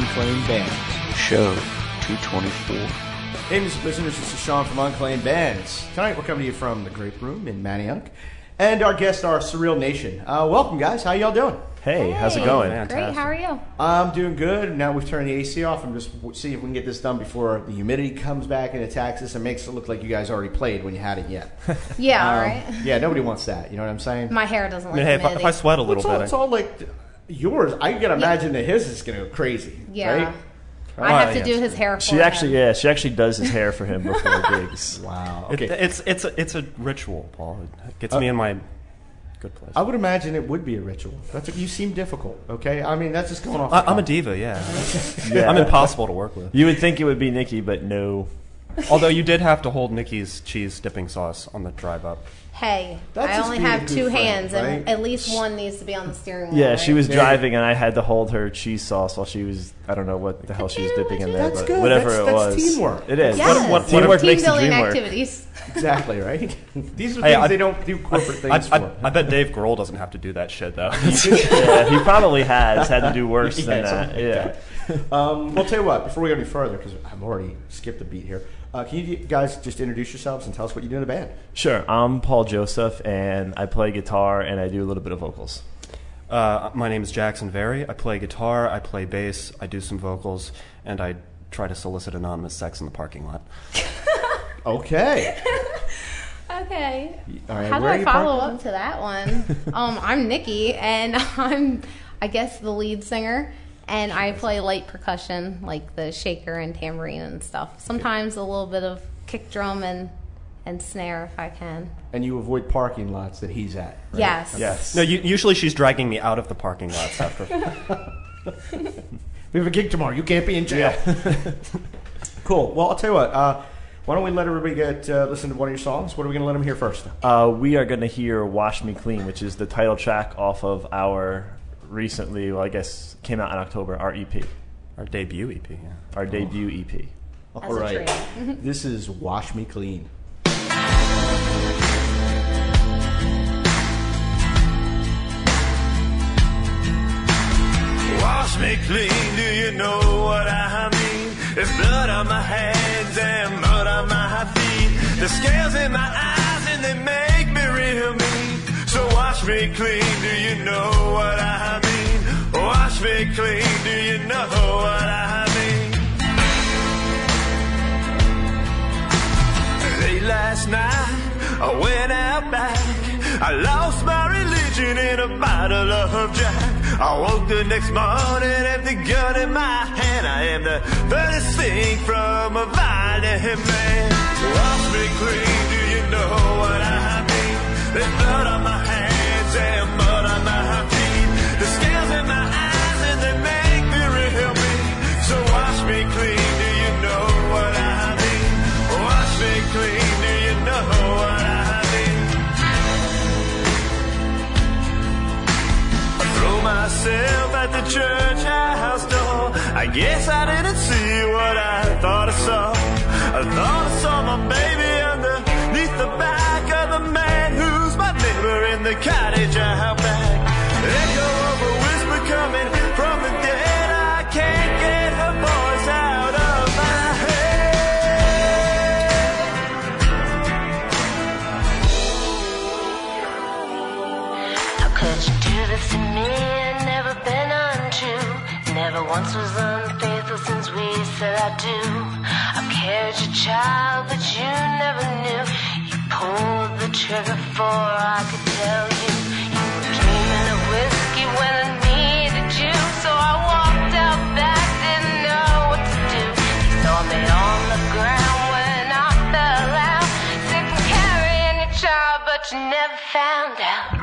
This is Unclaimed Bands. Show 224. Hey, music listeners, this is Sean from Unclaimed Bands. Tonight we're coming to you from the Grape Room in Manayunk. And our guests are Surreal Nation. Uh, welcome, guys. How y'all doing? Hey, how's it Hey. going? Great, how are you? I'm doing good. Now we've turned the AC off and just w- see if we can get this done before the humidity comes back and attacks us and makes it look like you guys already played when you hadn't yet. Yeah, all Um, right. Yeah, nobody wants that. You know what I'm saying? My hair doesn't I like mean, hey, if I, humidity. if I sweat a little it's, all, bit, it's all like yours. I can imagine that his is going to go crazy. Yeah. Right? I have to yeah. do his hair for She him. actually, yeah, she actually does his hair for him before gigs. Wow. it- Okay. it's it's a, it's a ritual, Paul. It gets uh, me in my good place. I would imagine it would be a ritual. That's you seem difficult. Okay, I mean that's just going off. I, I'm a diva, yeah. Yeah. I'm impossible to work with. You would think it would be Nikki, but no. Although you did have to hold Nikki's cheese dipping sauce on the drive up. Hey, That's I just only being a have good two friend, hands, right? and at least one needs to be on the steering wheel. Yeah, right? she was Yeah. driving, and I had to hold her cheese sauce while she was. I don't know what the hell she was dipping in there, That's but good. whatever That's- it that's was. teamwork. It is. Yes. what- teamwork team makes the building dream work. activities. Exactly right. These are things Hey, I- they don't do corporate I, things I, for. I bet Dave Grohl doesn't have to do that shit though. yeah, he probably has had to do worse Yeah, than that. like Yeah. that. Um, well, tell you what. Before we go any further, because I've already skipped a beat here, uh, can you guys just introduce yourselves and tell us what you do in the band? Sure. I'm Paul Joseph, and I play guitar and I do a little bit of vocals. uh, my name is Jackson Very. I play guitar, I play bass, I do some vocals, and I try to solicit anonymous sex in the parking lot. Okay. Okay. All right. How do where are I follow parked? up to that one? um, I'm Nikki, and I'm, I guess, the lead singer, and I play light percussion, like the shaker and tambourine and stuff. Sometimes a little bit of kick drum and and snare if I can. And you avoid parking lots that he's at. right? Yes. Yes. No, u- usually she's dragging me out of the parking lots after. We have a gig tomorrow. You can't be in jail. cool. Well, I'll tell you what. Uh, why don't we let everybody get uh, listen to one of your songs? What are we going to let them hear first? Uh, we are going to hear "Wash Me Clean," which is the title track off of our recently, well, I guess, came out in October. Our EP, Our debut EP. Yeah. our debut EP. All a right. this is "Wash Me Clean." Wash me clean, do you know what I mean? There's blood on my hands and mud on my feet. The scales in my eyes and they make me real mean. So wash me clean, do you know what I mean? Wash me clean, do you know what I mean? Late last night, I went out back. I lost my religion in a bottle of Jack. I woke the next morning, empty gun in my hand. I am the furthest thing from a violent man. Wash me clean, do you know what I mean? Blood on my hands and mud on my feet. The scales in my eyes and they make me real mean. So wash me clean, do you know what I mean? Wash me clean, do you know what I mean? I throw myself at the church house door. I guess I didn't see what I thought I saw. I thought I saw my baby underneath the back of the man neighbor in the cottage out back. Echo of a whisper coming from the dead. I can't get her voice out of my head. How could you do this to me? I've never been untrue. Never once was unfaithful since we said I do. I carried your child, but you never knew. You pulled the trigger before I could you. You were dreaming of whiskey when I needed you. So I walked out back, didn't know what to do. You saw me on the ground when I fell out. Sick and carrying your child, but you never found out.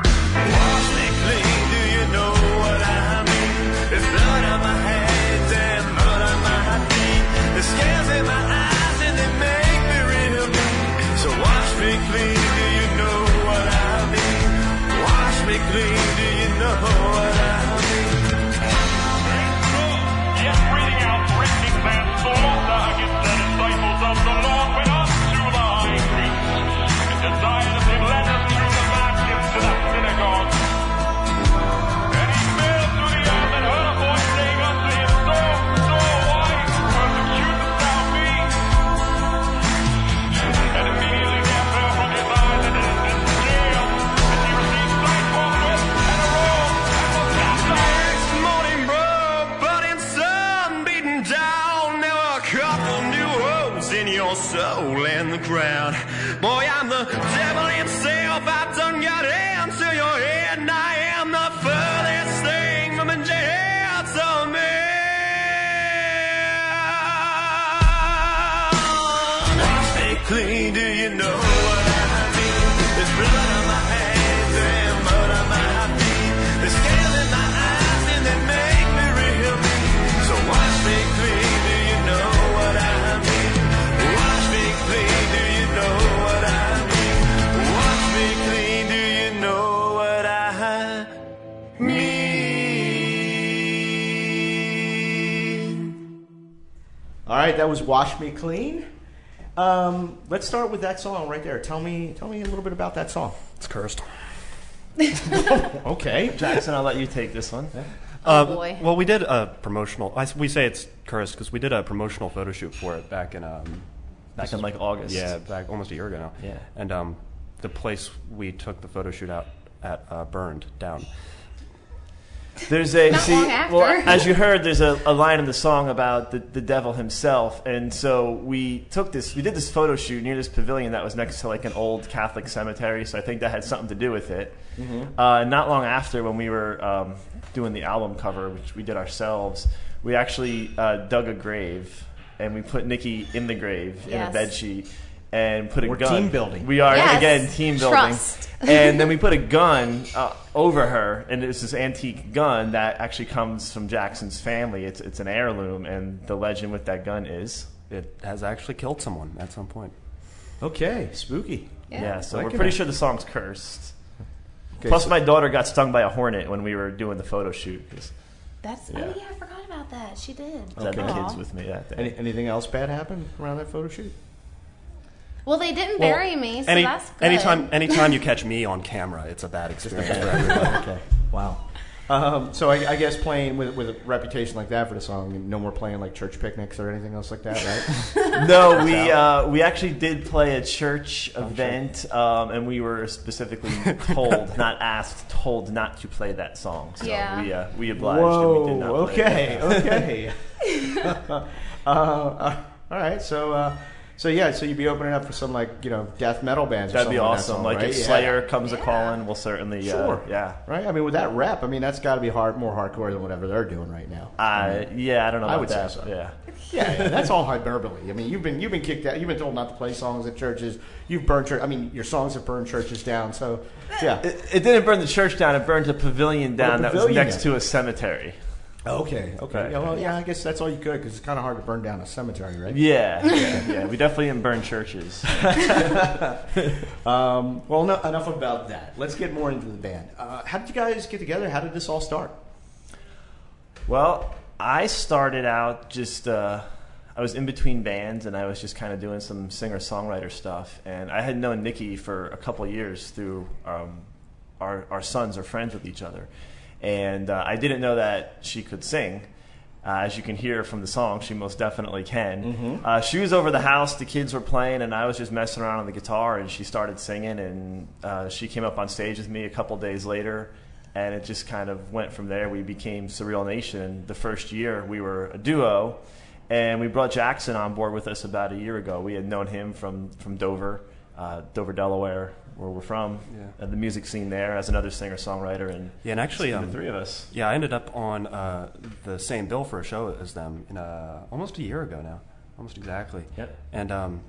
Right, that was "Wash Me Clean." Um, let's start with that song right there. Tell me, tell me a little bit about that song. It's cursed. Okay, Jackson, I'll let you take this one. Oh, Uh, boy. Well, we did a promotional. I s we say it's cursed because we did a promotional photo shoot for it back in. Um, Back in like August. yeah, back almost a year ago now. Yeah. And um, the place we took the photo shoot out at uh, burned down. There's a Not see, long after. well, as you heard, there's a, a line in the song about the, the devil himself, and so we took this, we did this photo shoot near this pavilion that was next to like an old Catholic cemetery. So I think that had something to do with it. Uh, not long after, when we were um, doing the album cover, which we did ourselves, we actually uh, dug a grave and we put Nikki in the grave in a bed sheet. And put a We're gun. team building. We are Yes. again team building Trust. and then we put a gun uh, over her, and it's this antique gun that actually comes from Jackson's family. It's it's an heirloom, and the legend with that gun is It has actually killed someone at some point. okay, spooky. yeah. so I we're can- pretty sure the song's cursed. Okay, Plus, so- my daughter got stung by a hornet when we were doing the photo shoot. That's Yeah. oh yeah, I forgot about that. She did. I had the kids with me that day. Any, anything else bad happened around that photo shoot? Well, they didn't Well, bury me, so Any, that's good. anytime, anytime you catch me on camera, it's a bad experience for everybody. okay, wow. Um, so I, I guess playing with with a reputation like that for the song, no more playing like church picnics or anything else like that, right? no, we uh, we actually did play a church event, um, and we were specifically told, not asked, told not to play that song. So Yeah. we uh, we obliged and we did not Whoa. play it. Okay. Okay. uh, uh, all right. So. So yeah, so you'd be opening up for some like you know death metal bands. Or That'd be that awesome. song, like right? if Yeah. Slayer comes a Yeah. calling, we'll certainly Sure. uh, yeah. Right. I mean, with that rep, I mean that's got to be hard, more hardcore than whatever they're doing right now. Uh, yeah, I don't know. I About would say so. Yeah. Yeah, yeah, that's all hyperbole. I mean, you've been you've been kicked out. You've been told not to play songs at churches. You've burned church. I mean, your songs have burned churches down. So, yeah. It, it didn't burn the church down. It burned a pavilion down that was next down. to a cemetery. Okay. Okay. Right. Yeah, well, yeah. I guess that's all you could because it's kind of hard to burn down a cemetery, right? Yeah, yeah, yeah. We definitely didn't burn churches. Um, well, no, enough about that. Let's get more into the band. Uh, how did you guys get together? How did this all start? Well, I started out just uh, I was in between bands and I was just kind of doing some singer songwriter stuff. And I had known Nikki for a couple of years through um, our our sons are friends with each other, and uh, I didn't know that she could sing. Uh, as you can hear from the song, she most definitely can. Uh, she was over the house, the kids were playing, and I was just messing around on the guitar, and she started singing, and uh, she came up on stage with me a couple days later, and it just kind of went from there. We became Surreal Nation. The first year, we were a duo, and we brought Jackson on board with us about a year ago. We had known him from, from Dover, uh, Dover, Delaware, where we're from, Yeah. and the music scene there as another singer songwriter, and Yeah, and actually, the um, three of us. Yeah, I ended up on uh, the same bill for a show as them in, uh, almost a year ago now, almost exactly. Yep. And um,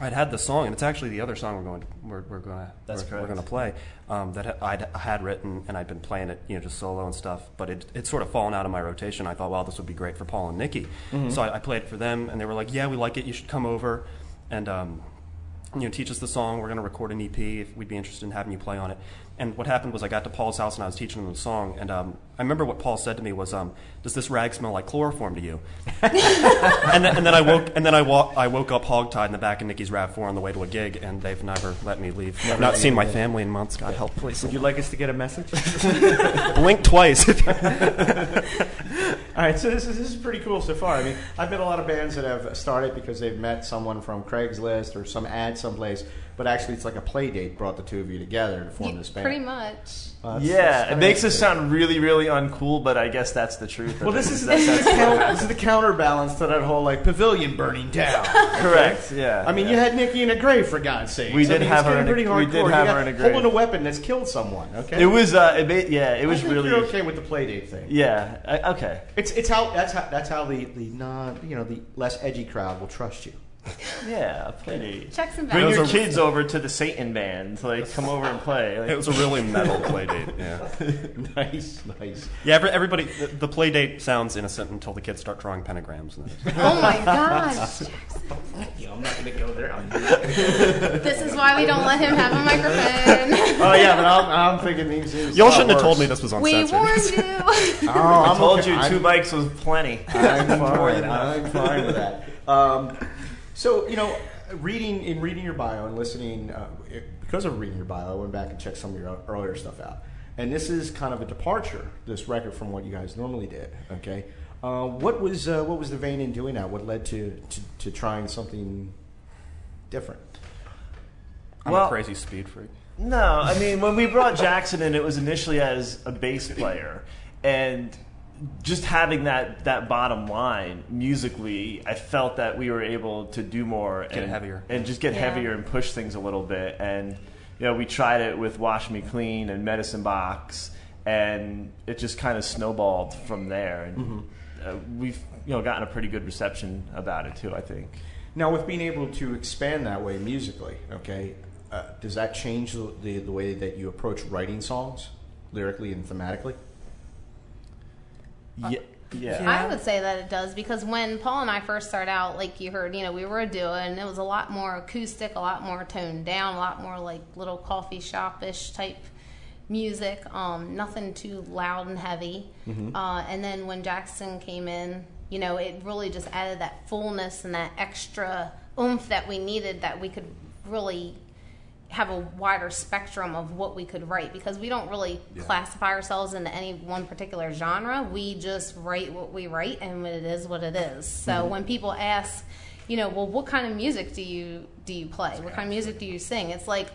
I'd had the song, and it's actually the other song we're going to we're, we're going to That's we're, we're going to play um, that I'd I had written and I'd been playing it, you know, just solo and stuff. But it it's sort of fallen out of my rotation. I thought, well, this would be great for Paul and Nikki. So I, I played it for them, and they were like, yeah, we like it. You should come over and. Um, you know, teach us the song. We're going to record an EP. If we'd be interested in having you play on it. And what happened was I got to Paul's house and I was teaching him the song. And um, I remember what Paul said to me was, um, "Does this rag smell like chloroform to you?" and, then, and then I woke and then I, wa- I woke up hogtied in the back of Nikki's Rav Four on the way to a gig, and they've never let me leave. I've not seen my family in months. God help, please. Would you like us to get a message? Blink twice. All right, so this is, this is pretty cool so far. I mean, I've met a lot of bands that have started because they've met someone from Craigslist or some ad someplace, but but actually it's like a play date brought the two of you together to form this band. Pretty much. Well, that's- yeah, that's it makes us sound really, really uncool, but I guess that's the truth. Well, this is, that- this, is that's the counter, this is the counterbalance to that whole like pavilion burning down. correct. Yeah, I mean, yeah. you had Nikki in a grave for God's sake. We did I mean, have it's her in a- pretty we hardcore. did have got her in a grave. Holding a weapon that's killed someone. Okay, It was, uh, it made, yeah, it I was think really, you're okay with the play date thing. yeah, I, okay. It's it's how that's how that's how the the non you know the less edgy crowd will trust you. Yeah, play date. Checks and Bring your balances. kids over to the Satan band. Like, come over and play. Like, It was a really metal play date. Yeah, nice, nice. yeah. Every, everybody, the, the play date sounds innocent until the kids start drawing pentagrams. And then- Oh my gosh. Yeah, I'm not going to go there. I'm This is why we don't let him have a microphone. oh yeah, but I'm, I'm thinking these. these Y'all shouldn't have told me this was on we uncensored. warned you. Oh, I I'm told okay. you, I'm- two bikes was plenty. I'm fine. I'm fine with that. Um, so you know, reading in reading your bio and listening uh, it- because of reading your bio, I went back and checked some of your earlier stuff out, and this is kind of a departure. This record from what you guys normally did. Okay, uh, what was uh, what was the vein in doing that? What led to to, to trying something different? I'm Well- a crazy speed freak. No, I mean when we brought Jackson in, it was initially as a bass player, and just having that that bottom line musically, I felt that we were able to do more, Get and, heavier. and just get Yeah. heavier and push things a little bit. And you know, we tried it with Wash Me Clean and Medicine Box, and it just kind of snowballed from there. And uh, we've you know gotten a pretty good reception about it too. I think. Now, with being able to expand that way musically, okay, uh, does that change the, the the way that you approach writing songs, lyrically and thematically? Yeah, yeah. I would say that it does because when Paul and I first started out, like you heard, you know, we were a duo and it was a lot more acoustic, a lot more toned down, a lot more like little coffee shop-ish type music. Um, nothing too loud and heavy. Uh, and then when Jackson came in, you know, it really just added that fullness and that extra oomph that we needed that we could really have a wider spectrum of what we could write because we don't really classify ourselves into any one particular genre. We just write what we write and it is what it is. So when people ask, you know, well, what kind of music do you do you play? What kind of music do you sing? It's like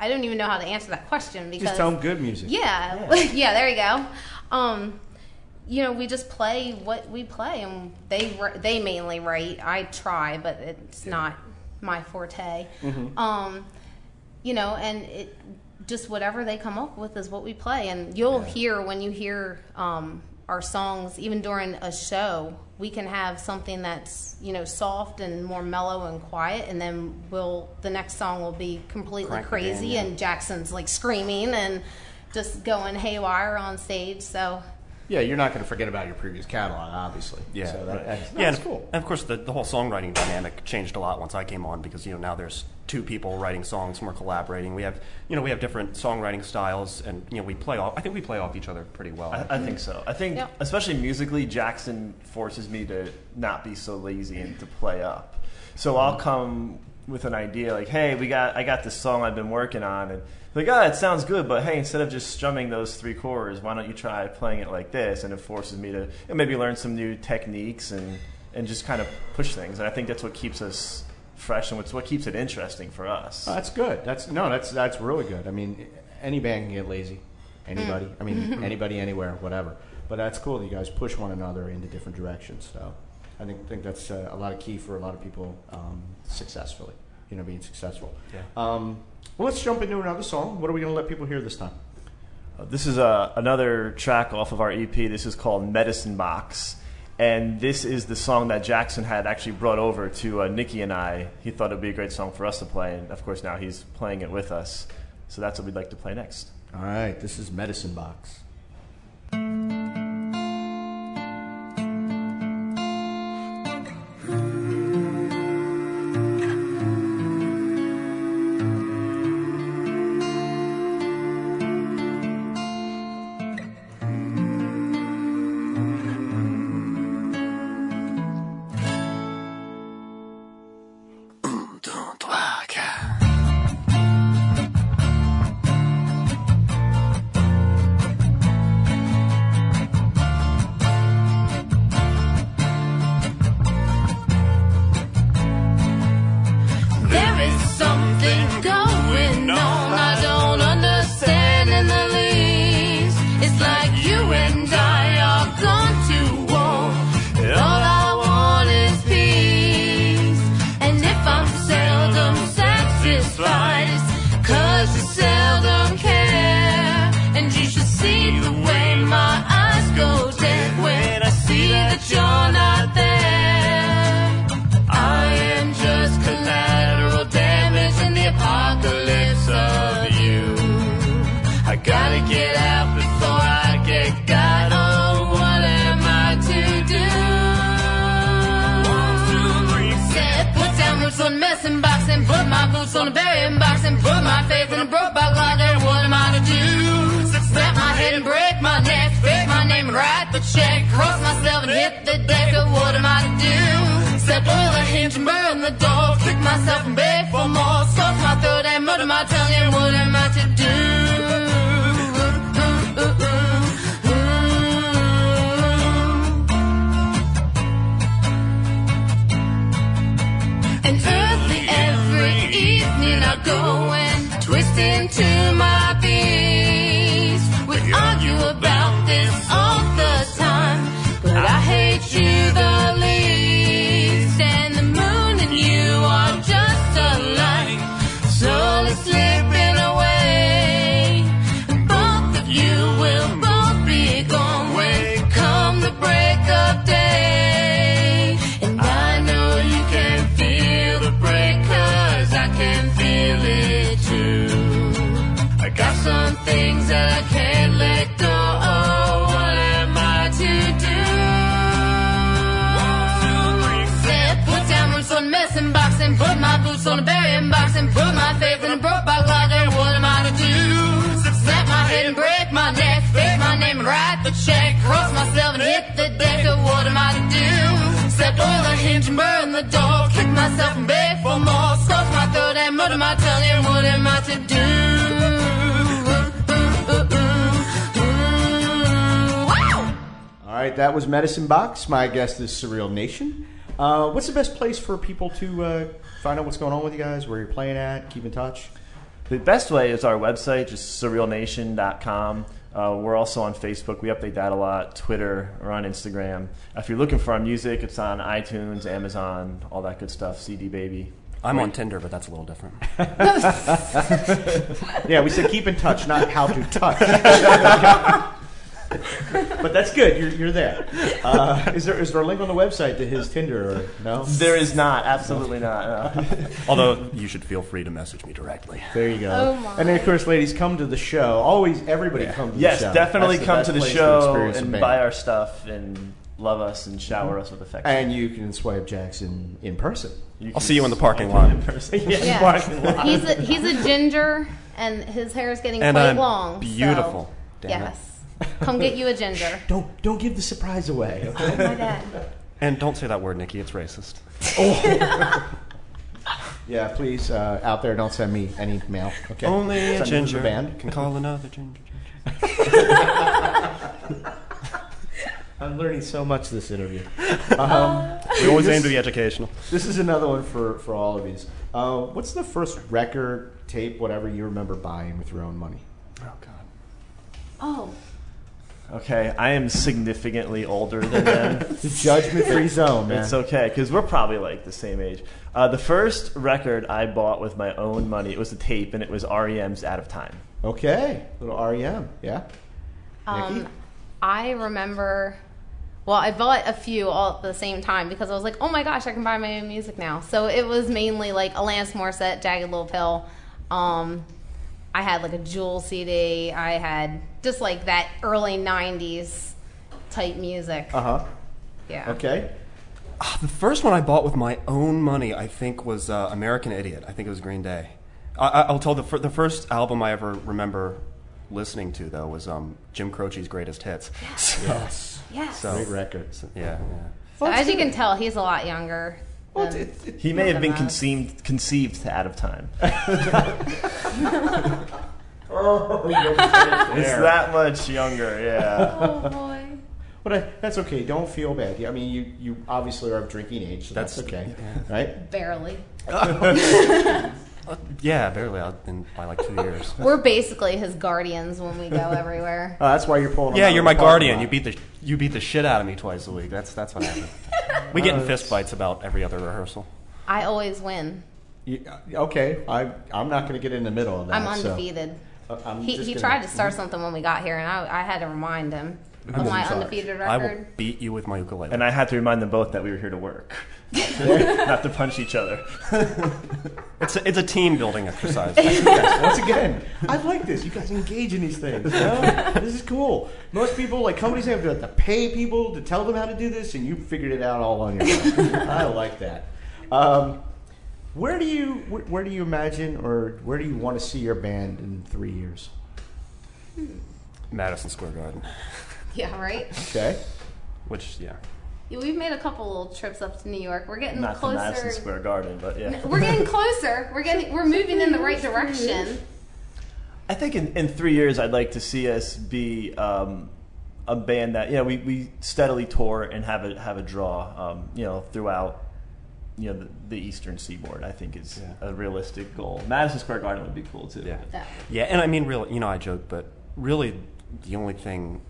I don't even know how to answer that question because Just tell them good music. yeah, yeah. there you go. Um, you know, we just play what we play, and they they mainly write. I try, but it's not my forte. Um, you know, and it just whatever they come up with is what we play, and you'll hear when you hear um, our songs, even during a show, we can have something that's you know soft and more mellow and quiet, and then we'll the next song will be completely Crank the crazy, gain, yeah. and Jackson's like screaming and just going haywire on stage. So Yeah, you're not going to forget about your previous catalog, obviously. Yeah, so that, right. that's, yeah, that's and, cool. and of course, the, the whole songwriting dynamic changed a lot once I came on because you know now there's two people writing songs and we're collaborating. We have you know we have different songwriting styles, and you know we play off. I think we play off each other pretty well. I, I think so. I think, Yep. especially musically, Jackson forces me to not be so lazy and to play up. So I'll come with an idea like, "Hey, we got I got this song I've been working on," and like, "Oh, it sounds good, but hey, instead of just strumming those three chords, why don't you try playing it like this?" And it forces me to and maybe learn some new techniques and and just kind of push things. And I think that's what keeps us fresh and what's what keeps it interesting for us. Oh, that's good. That's no, that's that's really good. I mean, any band can get lazy. Anybody. I mean, anybody, anywhere, whatever. But that's cool that you guys push one another into different directions. So, I think think that's uh, a lot of key for a lot of people um, successfully. You know, being successful. Yeah. Um, well, let's jump into another song. What are we going to let people hear this time? Uh, This is uh, another track off of our EP. This is called Medicine Box. And this is the song that Jackson had actually brought over to uh, Nikki and I. He thought it would be a great song for us to play. And of course, now he's playing it with us. So that's what we'd like to play next. All right, this is Medicine Box. Messing box and put my boots on a burying box and put my faith in a broke back logger. What am I to do? Snap my head and break my neck, fake my name and write the check, cross myself and hit the deck. Of what am I to do? Set oil a hinge and burn the door, kick myself and beg for more, stuff my throat and murder my tongue. And what am I to do? And put my faith in a broke back logger. What am I to do? Snap my head and break my neck, fake my name and write the check, cross myself and hit the deck. Of what am I to do? Set oil a hinge and burn the door, kick myself and beg for more, scoff my throat and murder my tongue. And what am I to do? All right, that was Medicine Box. My guest is Surreal Nation. Uh, what's the best place for people to uh, find out what's going on with you guys, where you're playing at, keep in touch? The best way is our website, just surrealnation.com. Uh, we're also on Facebook. We update that a lot. Twitter or on Instagram. If you're looking for our music, it's on iTunes, Amazon, all that good stuff. CD Baby. I'm on Tinder, but that's a little different. Yeah, we said keep in touch, not how to touch. but that's good. You're, you're there. Uh, is there is there a link on the website to his Tinder or no? There is not, absolutely not. no. Although you should feel free to message me directly. There you go. Oh, my. And then of course, ladies, come to the show. Always, everybody come to yes, the show. definitely That's come best to the show experience a and buy our stuff and love us and shower us with affection. And you can swipe Jackson in person. You I'll see you in the parking lot. in person. Yeah. Yeah. Parking lot. He's a, he's a ginger, and his hair is getting And quite I'm long. so- beautiful. Damn it. Yes. Come get you a ginger. Don't don't give the surprise away. Okay? Oh my god. And don't say that word, Nikki. It's racist. Oh. yeah, please uh, out there, don't send me any mail. Okay. Only a Send it the ginger band. can call another ginger. I'm learning so much this interview. Um, We always this- aim to be educational. This is another one for, for all of these. Uh, what's the first record, tape, whatever you remember buying with your own money? Oh God. Oh, Okay, I am significantly older than them. The judgment free zone, man. It's okay because we're probably like the same age. Uh, the first record I bought with my own money, it was a tape, and it was REM's "Out of Time." Okay, little REM, yeah. Nikki? um, I remember. Well, I bought a few all at the same time because I was like, "Oh my gosh, I can buy my own music now." So it was mainly like Alanis Morissette, "Jagged Little Pill." Um, I had like a Jewel CD. I had just like that early '90s type music. Uh huh. Yeah. Okay. The first one I bought with my own money, I think, was uh, American Idiot. I think it was Green Day. I, I- I'll tell the, fir- the first album I ever remember listening to though was um, Jim Croce's Greatest Hits. So, Yes. Yes. So- Great record. so, yeah, yeah. So as you can tell, he's a lot younger. Well, than- it's- it's- He may have been Look at us. conceived conceived "Out of Time." oh, you don't say it It's that much younger, yeah. oh boy. But I, that's okay. Don't feel bad. I mean, you, you obviously are of drinking age, so that's, That's- okay, yeah. right? Barely. Uh, yeah, barely. Out in by like two years. We're basically his guardians when we go everywhere. Oh, that's why you're pulling. Yeah, out you're my guardian. lot. You beat the you beat the shit out of me twice a week. That's that's what happened. We get in fist fights about every other rehearsal. I always win. You- okay, I, I'm not going to get in the middle of that. I'm so, undefeated. uh, I'm He, he gonna- tried to start something when we got here, and I, I had to remind him of Who's my in charge? undefeated I will beat you with my ukulele. And I had to remind them both that we were here to work, not to punch each other. it's a, it's a team building exercise. Yes, once again, I like this. You guys engage in these things. you know? this is cool. Most people, like companies, have to, have to pay people to tell them how to do this, and you figured it out all on your own. I like that. Um, Where do you where, where do you imagine or where do you want to see your band in three years? Madison Square Garden, Yeah, right. Okay. which yeah, Yeah, we've made a couple little trips up to New York. We're getting Not to closer. Madison Square Garden, but yeah. We're getting closer. We're getting. We're moving in the right direction. I think in, in three years, I'd like to see us be um, a band that you know we, we steadily tour and have a have a draw um, you know throughout you know the, the Eastern Seaboard. I think is Yeah. a realistic goal. Madison Square Garden would be cool too. yeah, That- yeah. And I mean, really, you know, I joke, but really, the only thing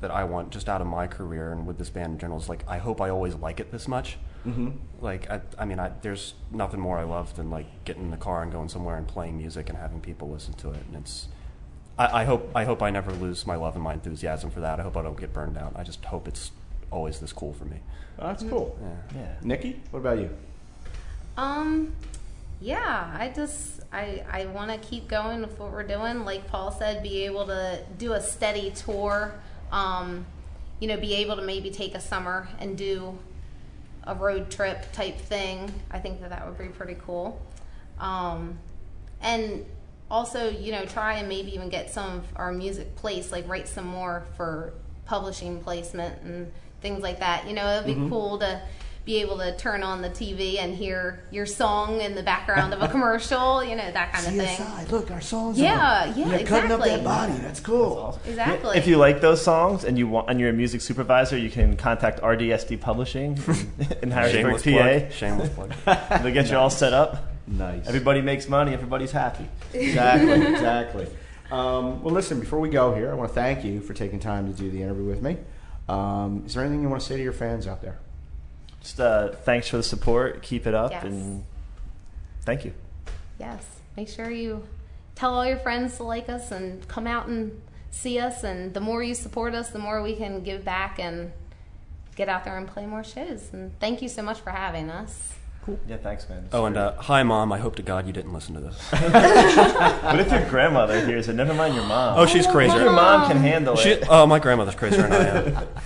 that I want just out of my career and with this band in general is like I hope I always like it this much. Mm-hmm. Like I, I mean, I, there's nothing more I love than like getting in the car and going somewhere and playing music and having people listen to it. And it's, I, I hope I hope I never lose my love and my enthusiasm for that. I hope I don't get burned out. I just hope it's always this cool for me. Oh, that's cool. Yeah. Yeah. Nikki, what about you? Um, yeah, I just I I want to keep going with what we're doing. Like Paul said, be able to do a steady tour. Um, you know, be able to maybe take a summer and do a road trip type thing. I think that that would be pretty cool. Um, and also, you know, try and maybe even get some of our music placed, like write some more for publishing placement and things like that. You know, it'd be cool to be able to turn on the TV and hear your song in the background of a commercial, you know, that kind of thing. look, our songs. Yeah, yeah, exactly. cutting up that body. That's cool. Exactly. If you like those songs and you want, and you're a music supervisor, you can contact RDSD Publishing in Harrisburg, Shameless PA. plug. Shameless plug. They'll get you all set up. Nice. Everybody makes money. Everybody's happy. Exactly, exactly. Um, well, listen, before we go here, I want to thank you for taking time to do the interview with me. Um, is there anything you want to say to your fans out there? Just uh, thanks for the support. Keep it up, Yes. and thank you. Yes. Make sure you tell all your friends to like us and come out and see us. And the more you support us, the more we can give back and get out there and play more shows. And thank you so much for having us. Yeah, thanks, man. Oh, and uh, hi, mom. I hope to God you didn't listen to this. what if your grandmother hears it? Never mind your mom. Oh, she's crazy. your mom can handle She, it. oh, my grandmother's crazier than I am.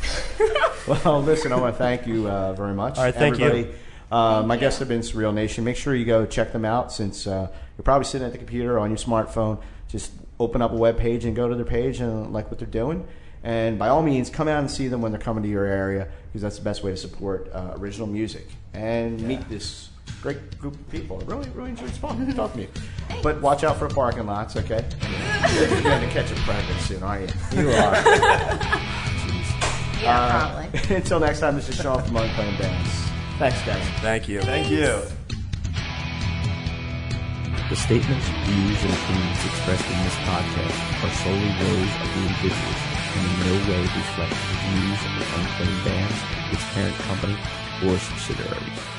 Well, listen, I want to thank you uh, very much. All right, thank you. Everybody. Uh, my guests have been Surreal Nation. Make sure you go check them out since uh, you're probably sitting at the computer or on your smartphone. Just open up a web page and go to their page and like what they're doing. And by all means, come out and see them when they're coming to your area because that's the best way to support uh, original music and meet this great group of people. I really, really enjoyed talking talking to you. But watch out for parking lots, okay? You're going to catch a pregnant soon, aren't you? You are. Yeah, Uh, probably. Until next time, this is Sean from Unclaimed Bands. Thanks, guys. Thank you. Thank you. The statements, views, and opinions expressed in this podcast are solely those of the individuals in no way reflect the views of the unclaimed bands, its parent company, or subsidiaries.